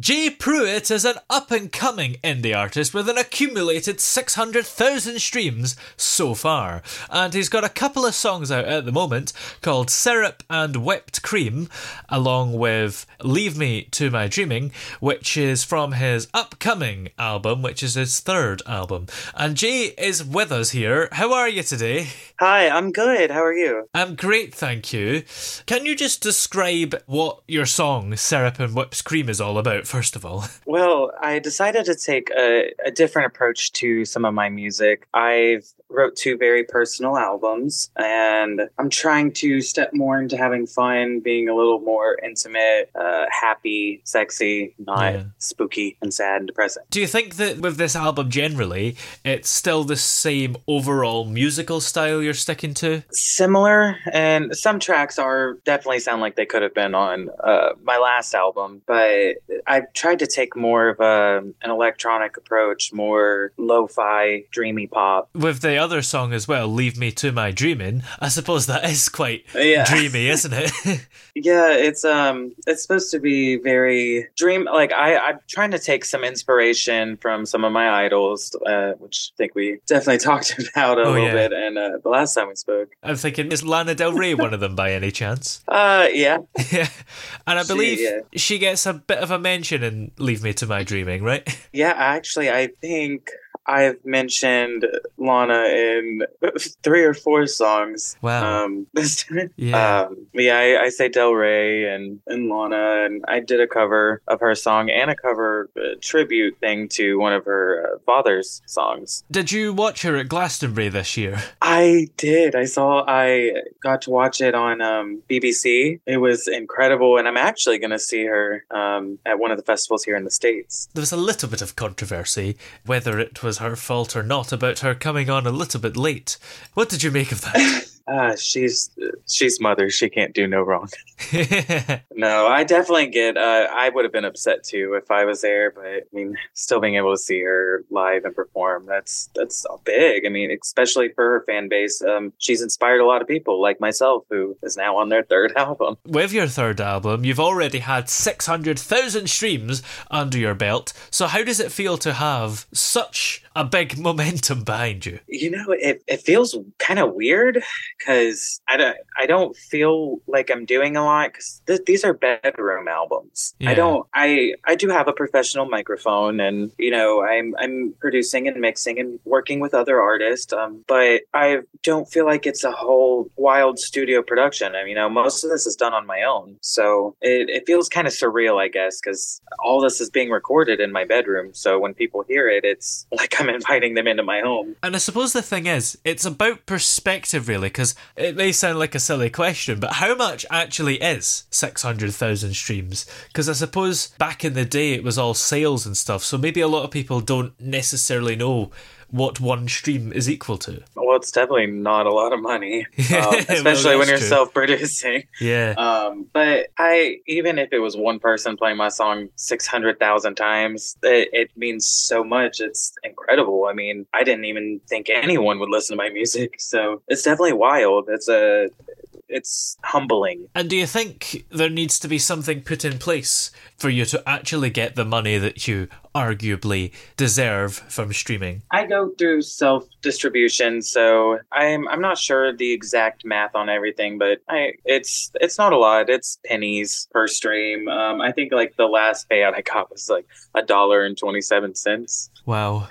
Jay Pruitt is an up and coming indie artist with an accumulated 600,000 streams so far, and he's got a couple of songs out at the moment called Syrup and Whipped Cream, along with Leave Me to My Dreaming, which is from his upcoming album, which is his third album. And Jay is with us here. How are you today? Hi, I'm good. How are you? I'm great, thank you. Can you just describe what your song Syrup and Whipped Cream is all about? First of all? Well, I decided to take a, a different approach to some of my music. I've wrote two very personal albums and i'm trying to step more into having fun being a little more intimate uh, happy sexy not yeah. spooky and sad and depressing. Do you think that with this album generally it's still the same overall musical style you're sticking to? Similar and some tracks are definitely sound like they could have been on uh, my last album but i've tried to take more of a, an electronic approach more lo-fi dreamy pop. With the other song as well, "Leave Me to My Dreaming." I suppose that is quite yeah. dreamy, isn't it? yeah, it's um, it's supposed to be very dream. Like I, I'm trying to take some inspiration from some of my idols, uh, which I think we definitely talked about a oh, little yeah. bit, and uh, the last time we spoke. I'm thinking, is Lana Del Rey one of them by any chance? Uh, yeah, yeah, and I believe she, yeah. she gets a bit of a mention in "Leave Me to My Dreaming," right? Yeah, actually, I think I've mentioned Lana in three or four songs. Wow. Um, yeah. Um, yeah, I, I, say Del Rey and, and Lana, and I did a cover of her song and a cover uh, tribute thing to one of her uh, father's songs. Did you watch her at Glastonbury this year? I did. I saw, I got to watch it on um, BBC. It was incredible, and I'm actually going to see her um, at one of the festivals here in the States. There was a little bit of controversy whether it was her fault or not about her coming on a little bit late. What did you make of that? Uh, she's she's mother. She can't do no wrong. no, I definitely get. Uh, I would have been upset too if I was there, but I mean, still being able to see her live and perform that's that's big. I mean, especially for her fan base. Um, she's inspired a lot of people like myself, who is now on their third album. With your third album, you've already had six hundred thousand streams under your belt. So how does it feel to have such a big momentum behind you? You know, it it feels kind of weird because I don't I don't feel like I'm doing a lot because th- these are bedroom albums. Yeah. I don't I I do have a professional microphone and you know I'm I'm producing and mixing and working with other artists. Um, but I don't feel like it's a whole wild studio production. I mean, you know, most of this is done on my own, so it it feels kind of surreal, I guess, because all this is being recorded in my bedroom. So when people hear it, it's like I'm inviting them into my home. And I suppose the thing is, it's about perspective, really, because it may sound like a silly question, but how much actually is 600,000 streams? Because I suppose back in the day it was all sales and stuff, so maybe a lot of people don't necessarily know what one stream is equal to. Well, it's definitely not a lot of money, um, especially well, when you're true. self-producing. Yeah. Um, but I, even if it was one person playing my song six hundred thousand times, it, it means so much. It's incredible. I mean, I didn't even think anyone would listen to my music, so it's definitely wild. It's a it's humbling. And do you think there needs to be something put in place for you to actually get the money that you arguably deserve from streaming? I go through self distribution, so I'm I'm not sure the exact math on everything, but I it's it's not a lot. It's pennies per stream. Um, I think like the last payout I got was like a dollar and twenty seven cents. Wow.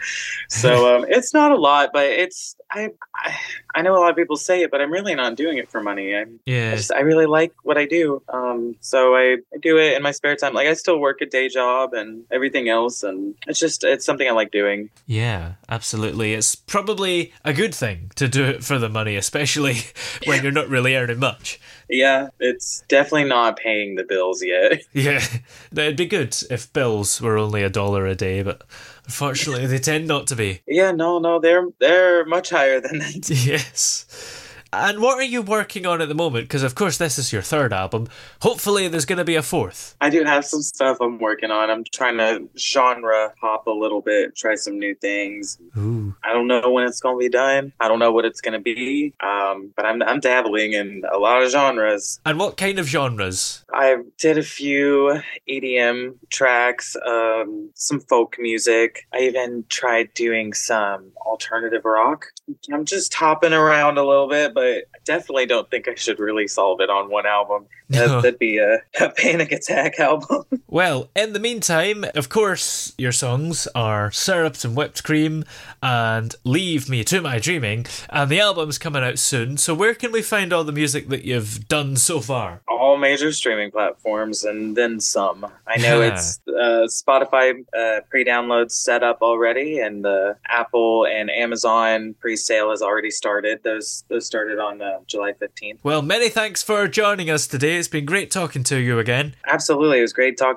so um, it's not a lot, but it's I, I, I know a lot of people say it, but I'm really not doing it for money. I'm yeah. I, just, I really like what I do. Um, so I, I do it in my spare time. Like I still work a day job and everything else, and Um, it's just it's something I like doing. Yeah, absolutely. It's probably a good thing to do it for the money, especially when you're not really earning much. Yeah, it's definitely not paying the bills yet. Yeah, it'd be good if bills were only a dollar a day, but unfortunately, they tend not to be. Yeah, no, no, they're they're much higher than that. Yes. And what are you working on at the moment? Because, of course, this is your third album. Hopefully, there's going to be a fourth. I do have some stuff I'm working on. I'm trying to genre hop a little bit, try some new things. Ooh. I don't know when it's going to be done. I don't know what it's going to be. Um, but I'm, I'm dabbling in a lot of genres. And what kind of genres? I did a few EDM tracks, um, some folk music. I even tried doing some alternative rock. I'm just hopping around a little bit, but I definitely don't think I should release all of it on one album. No. That'd be a, a panic attack album. Well, in the meantime, of course, your songs are Syrups and Whipped Cream and Leave Me to My Dreaming, and the album's coming out soon. So, where can we find all the music that you've done so far? All major streaming platforms and then some. I know it's uh, Spotify uh, pre download set up already, and the Apple and Amazon pre sale has already started. Those, those started on uh, July 15th. Well, many thanks for joining us today. It's been great talking to you again. Absolutely. It was great talking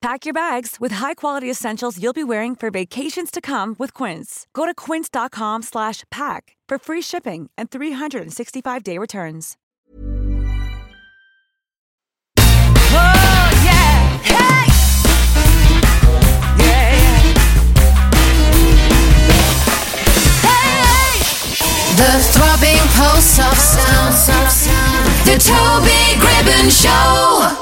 Pack your bags with high-quality essentials you'll be wearing for vacations to come with Quince. Go to quince.com slash pack for free shipping and 365-day returns. Oh yeah. Hey! Yeah, yeah. Hey! The throbbing pulse of sound. The Toby Gribbon Show.